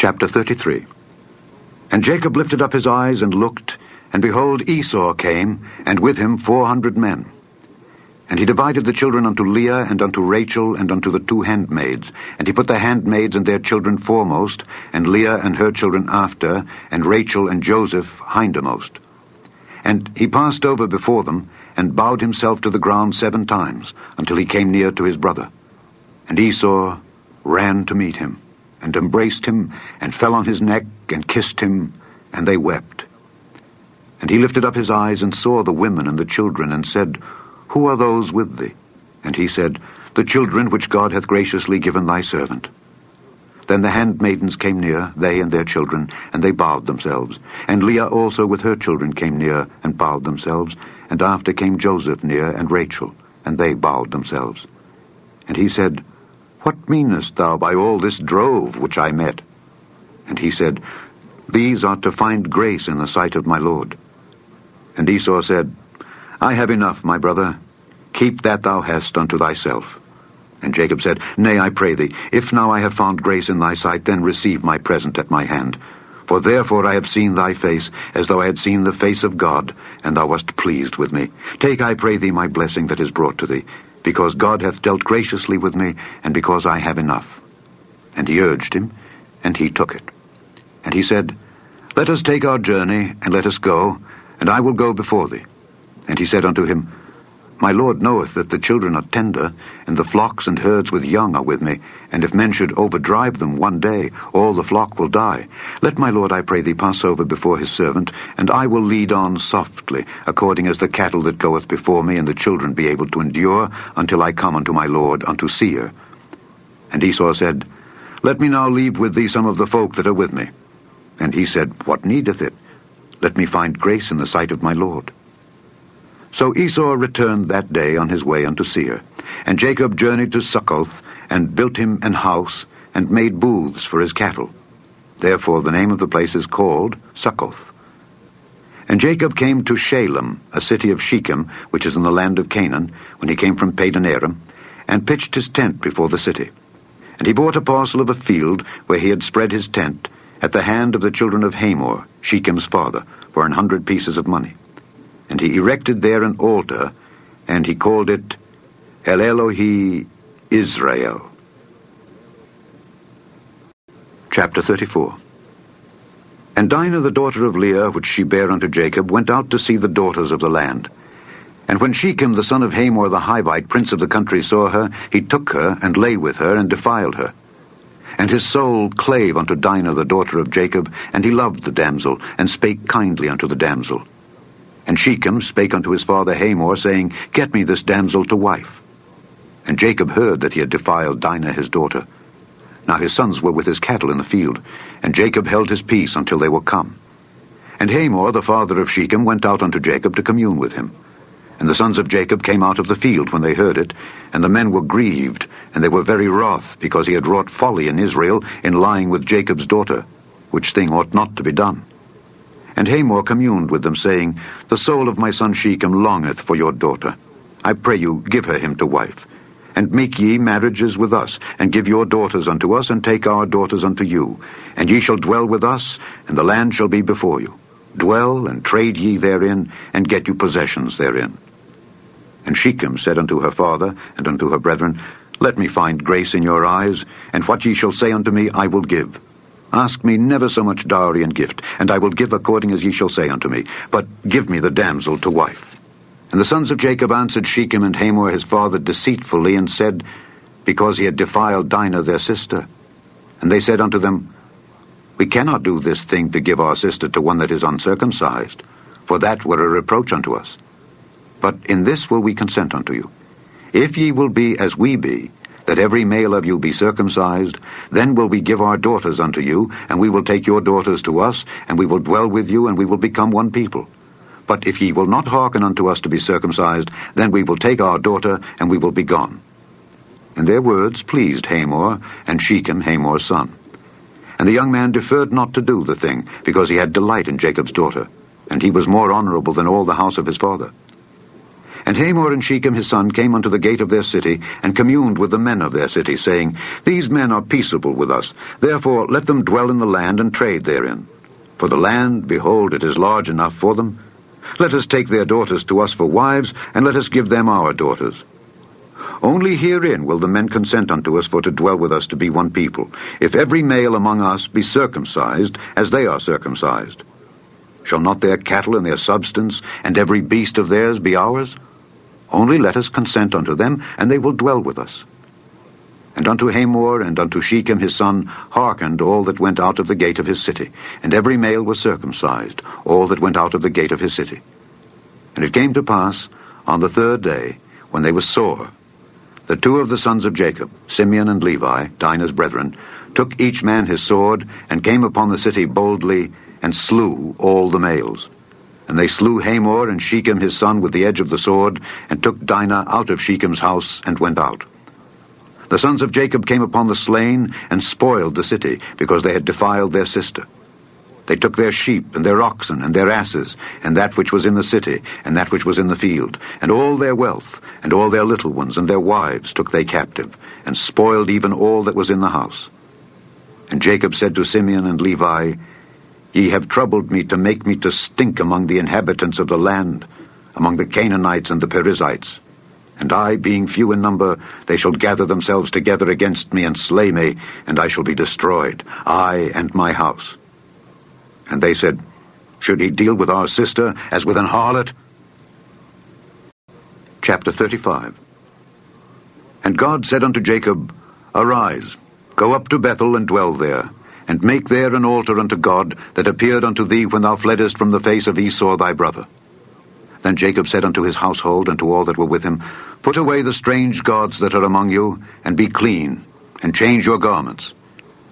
Chapter 33 And Jacob lifted up his eyes and looked, and behold, Esau came, and with him four hundred men. And he divided the children unto Leah, and unto Rachel, and unto the two handmaids. And he put the handmaids and their children foremost, and Leah and her children after, and Rachel and Joseph hindermost. And he passed over before them, and bowed himself to the ground seven times, until he came near to his brother. And Esau ran to meet him, and embraced him, and fell on his neck, and kissed him, and they wept. And he lifted up his eyes, and saw the women and the children, and said, Who are those with thee? And he said, The children which God hath graciously given thy servant. Then the handmaidens came near, they and their children, and they bowed themselves. And Leah also with her children came near, and bowed themselves. And after came Joseph near, and Rachel, and they bowed themselves. And he said, What meanest thou by all this drove which I met? And he said, These are to find grace in the sight of my Lord. And Esau said, I have enough, my brother. Keep that thou hast unto thyself. And Jacob said, Nay, I pray thee, if now I have found grace in thy sight, then receive my present at my hand. For therefore I have seen thy face, as though I had seen the face of God, and thou wast pleased with me. Take, I pray thee, my blessing that is brought to thee, because God hath dealt graciously with me, and because I have enough. And he urged him, and he took it. And he said, Let us take our journey, and let us go, and I will go before thee. And he said unto him, my Lord knoweth that the children are tender, and the flocks and herds with young are with me, and if men should overdrive them one day, all the flock will die. Let my Lord, I pray thee, pass over before his servant, and I will lead on softly, according as the cattle that goeth before me, and the children be able to endure, until I come unto my Lord, unto Seir. And Esau said, Let me now leave with thee some of the folk that are with me. And he said, What needeth it? Let me find grace in the sight of my Lord. So Esau returned that day on his way unto Seir. And Jacob journeyed to Succoth, and built him an house, and made booths for his cattle. Therefore the name of the place is called Succoth. And Jacob came to Shalem, a city of Shechem, which is in the land of Canaan, when he came from Padan Aram, and pitched his tent before the city. And he bought a parcel of a field where he had spread his tent, at the hand of the children of Hamor, Shechem's father, for an hundred pieces of money. And he erected there an altar, and he called it El Elohe Israel. Chapter 34 And Dinah the daughter of Leah, which she bare unto Jacob, went out to see the daughters of the land. And when Shechem the son of Hamor the Hivite, prince of the country, saw her, he took her, and lay with her, and defiled her. And his soul clave unto Dinah the daughter of Jacob, and he loved the damsel, and spake kindly unto the damsel. And Shechem spake unto his father Hamor, saying, Get me this damsel to wife. And Jacob heard that he had defiled Dinah his daughter. Now his sons were with his cattle in the field, and Jacob held his peace until they were come. And Hamor, the father of Shechem, went out unto Jacob to commune with him. And the sons of Jacob came out of the field when they heard it, and the men were grieved, and they were very wroth, because he had wrought folly in Israel in lying with Jacob's daughter, which thing ought not to be done. And Hamor communed with them, saying, The soul of my son Shechem longeth for your daughter. I pray you, give her him to wife. And make ye marriages with us, and give your daughters unto us, and take our daughters unto you. And ye shall dwell with us, and the land shall be before you. Dwell and trade ye therein, and get you possessions therein. And Shechem said unto her father and unto her brethren, Let me find grace in your eyes, and what ye shall say unto me I will give. Ask me never so much dowry and gift, and I will give according as ye shall say unto me. But give me the damsel to wife. And the sons of Jacob answered Shechem and Hamor his father deceitfully, and said, Because he had defiled Dinah their sister. And they said unto them, We cannot do this thing to give our sister to one that is uncircumcised, for that were a reproach unto us. But in this will we consent unto you. If ye will be as we be, that every male of you be circumcised, then will we give our daughters unto you, and we will take your daughters to us, and we will dwell with you, and we will become one people. But if ye will not hearken unto us to be circumcised, then we will take our daughter, and we will be gone. And their words pleased Hamor, and Shechem Hamor's son. And the young man deferred not to do the thing, because he had delight in Jacob's daughter, and he was more honorable than all the house of his father. And Hamor and Shechem his son came unto the gate of their city, and communed with the men of their city, saying, These men are peaceable with us, therefore let them dwell in the land and trade therein. For the land, behold, it is large enough for them. Let us take their daughters to us for wives, and let us give them our daughters. Only herein will the men consent unto us for to dwell with us to be one people, if every male among us be circumcised, as they are circumcised. Shall not their cattle and their substance, and every beast of theirs be ours? Only let us consent unto them, and they will dwell with us. And unto Hamor and unto Shechem his son hearkened all that went out of the gate of his city, and every male was circumcised, all that went out of the gate of his city. And it came to pass, on the third day, when they were sore, the two of the sons of Jacob, Simeon and Levi, Dinah's brethren, took each man his sword, and came upon the city boldly, and slew all the males. And they slew Hamor and Shechem his son with the edge of the sword, and took Dinah out of Shechem's house, and went out. The sons of Jacob came upon the slain, and spoiled the city, because they had defiled their sister. They took their sheep, and their oxen, and their asses, and that which was in the city, and that which was in the field, and all their wealth, and all their little ones, and their wives took they captive, and spoiled even all that was in the house. And Jacob said to Simeon and Levi, Ye have troubled me to make me to stink among the inhabitants of the land, among the Canaanites and the Perizzites. And I, being few in number, they shall gather themselves together against me and slay me, and I shall be destroyed, I and my house. And they said, Should he deal with our sister as with an harlot? Chapter 35 And God said unto Jacob, Arise, go up to Bethel and dwell there, and make there an altar unto God that appeared unto thee when thou fleddest from the face of Esau thy brother. Then Jacob said unto his household and to all that were with him, Put away the strange gods that are among you, and be clean, and change your garments.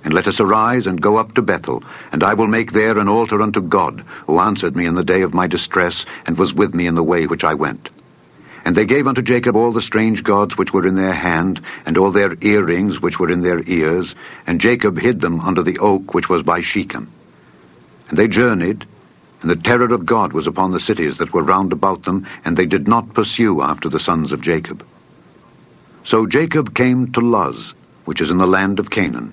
And let us arise and go up to Bethel, and I will make there an altar unto God, who answered me in the day of my distress, and was with me in the way which I went. And they gave unto Jacob all the strange gods which were in their hand, and all their earrings which were in their ears, and Jacob hid them under the oak which was by Shechem. And they journeyed, and the terror of God was upon the cities that were round about them, and they did not pursue after the sons of Jacob. So Jacob came to Luz, which is in the land of Canaan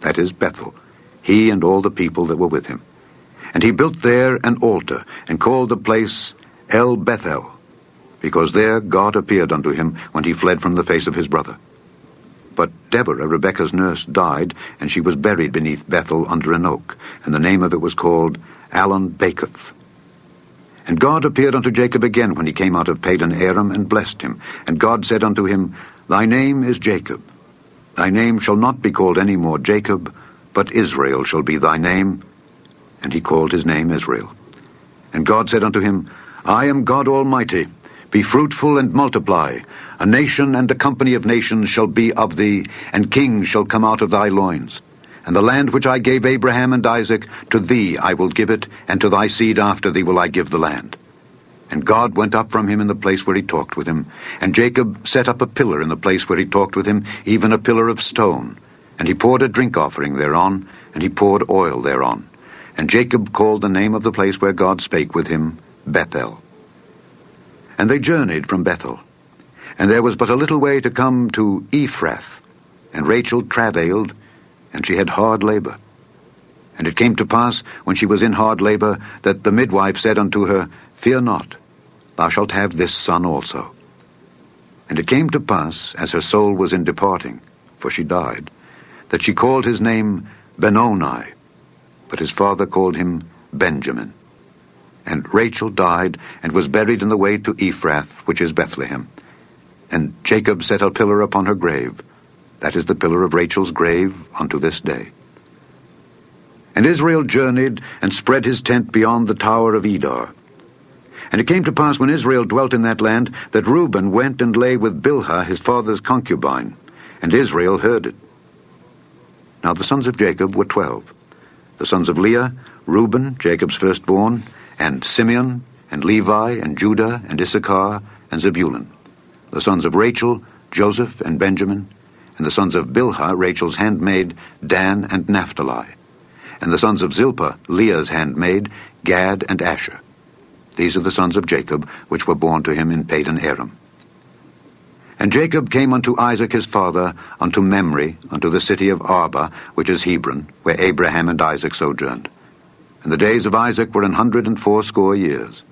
that is Bethel, he and all the people that were with him. And he built there an altar, and called the place El Bethel, because there God appeared unto him when he fled from the face of his brother. But Deborah, Rebekah's nurse, died, and she was buried beneath Bethel under an oak, and the name of it was called Allon Bachuth. And God appeared unto Jacob again when he came out of Padan Aram, and blessed him. And God said unto him, Thy name is Jacob, Thy name shall not be called any more Jacob, but Israel shall be thy name. And he called his name Israel. And God said unto him, I am God Almighty. Be fruitful and multiply. A nation and a company of nations shall be of thee, and kings shall come out of thy loins. And the land which I gave Abraham and Isaac, to thee I will give it, and to thy seed after thee will I give the land. And God went up from him in the place where he talked with him. And Jacob set up a pillar in the place where he talked with him, even a pillar of stone. And he poured a drink offering thereon, and he poured oil thereon. And Jacob called the name of the place where God spake with him, Bethel. And they journeyed from Bethel. And there was but a little way to come to Ephrath. And Rachel travailed, and she had hard labor. And it came to pass, when she was in hard labor, that the midwife said unto her, Fear not, thou shalt have this son also. And it came to pass, as her soul was in departing, for she died, that she called his name Benoni, but his father called him Benjamin. And Rachel died, and was buried in the way to Ephrath, which is Bethlehem. And Jacob set a pillar upon her grave. That is the pillar of Rachel's grave unto this day. And Israel journeyed, and spread his tent beyond the tower of Edar, and it came to pass when Israel dwelt in that land, that Reuben went and lay with Bilhah his father's concubine, and Israel heard it. Now the sons of Jacob were twelve. The sons of Leah, Reuben, Jacob's firstborn, and Simeon, and Levi, and Judah, and Issachar, and Zebulun. The sons of Rachel, Joseph, and Benjamin, and the sons of Bilhah, Rachel's handmaid, Dan and Naphtali. And the sons of Zilpah, Leah's handmaid, Gad and Asher. These are the sons of Jacob, which were born to him in Padan Aram. And Jacob came unto Isaac his father, unto Mamre, unto the city of Arbah, which is Hebron, where Abraham and Isaac sojourned. And the days of Isaac were an hundred and fourscore years.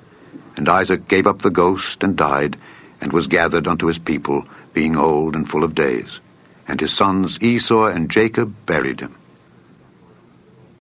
And Isaac gave up the ghost, and died, and was gathered unto his people, being old and full of days. And his sons Esau and Jacob buried him.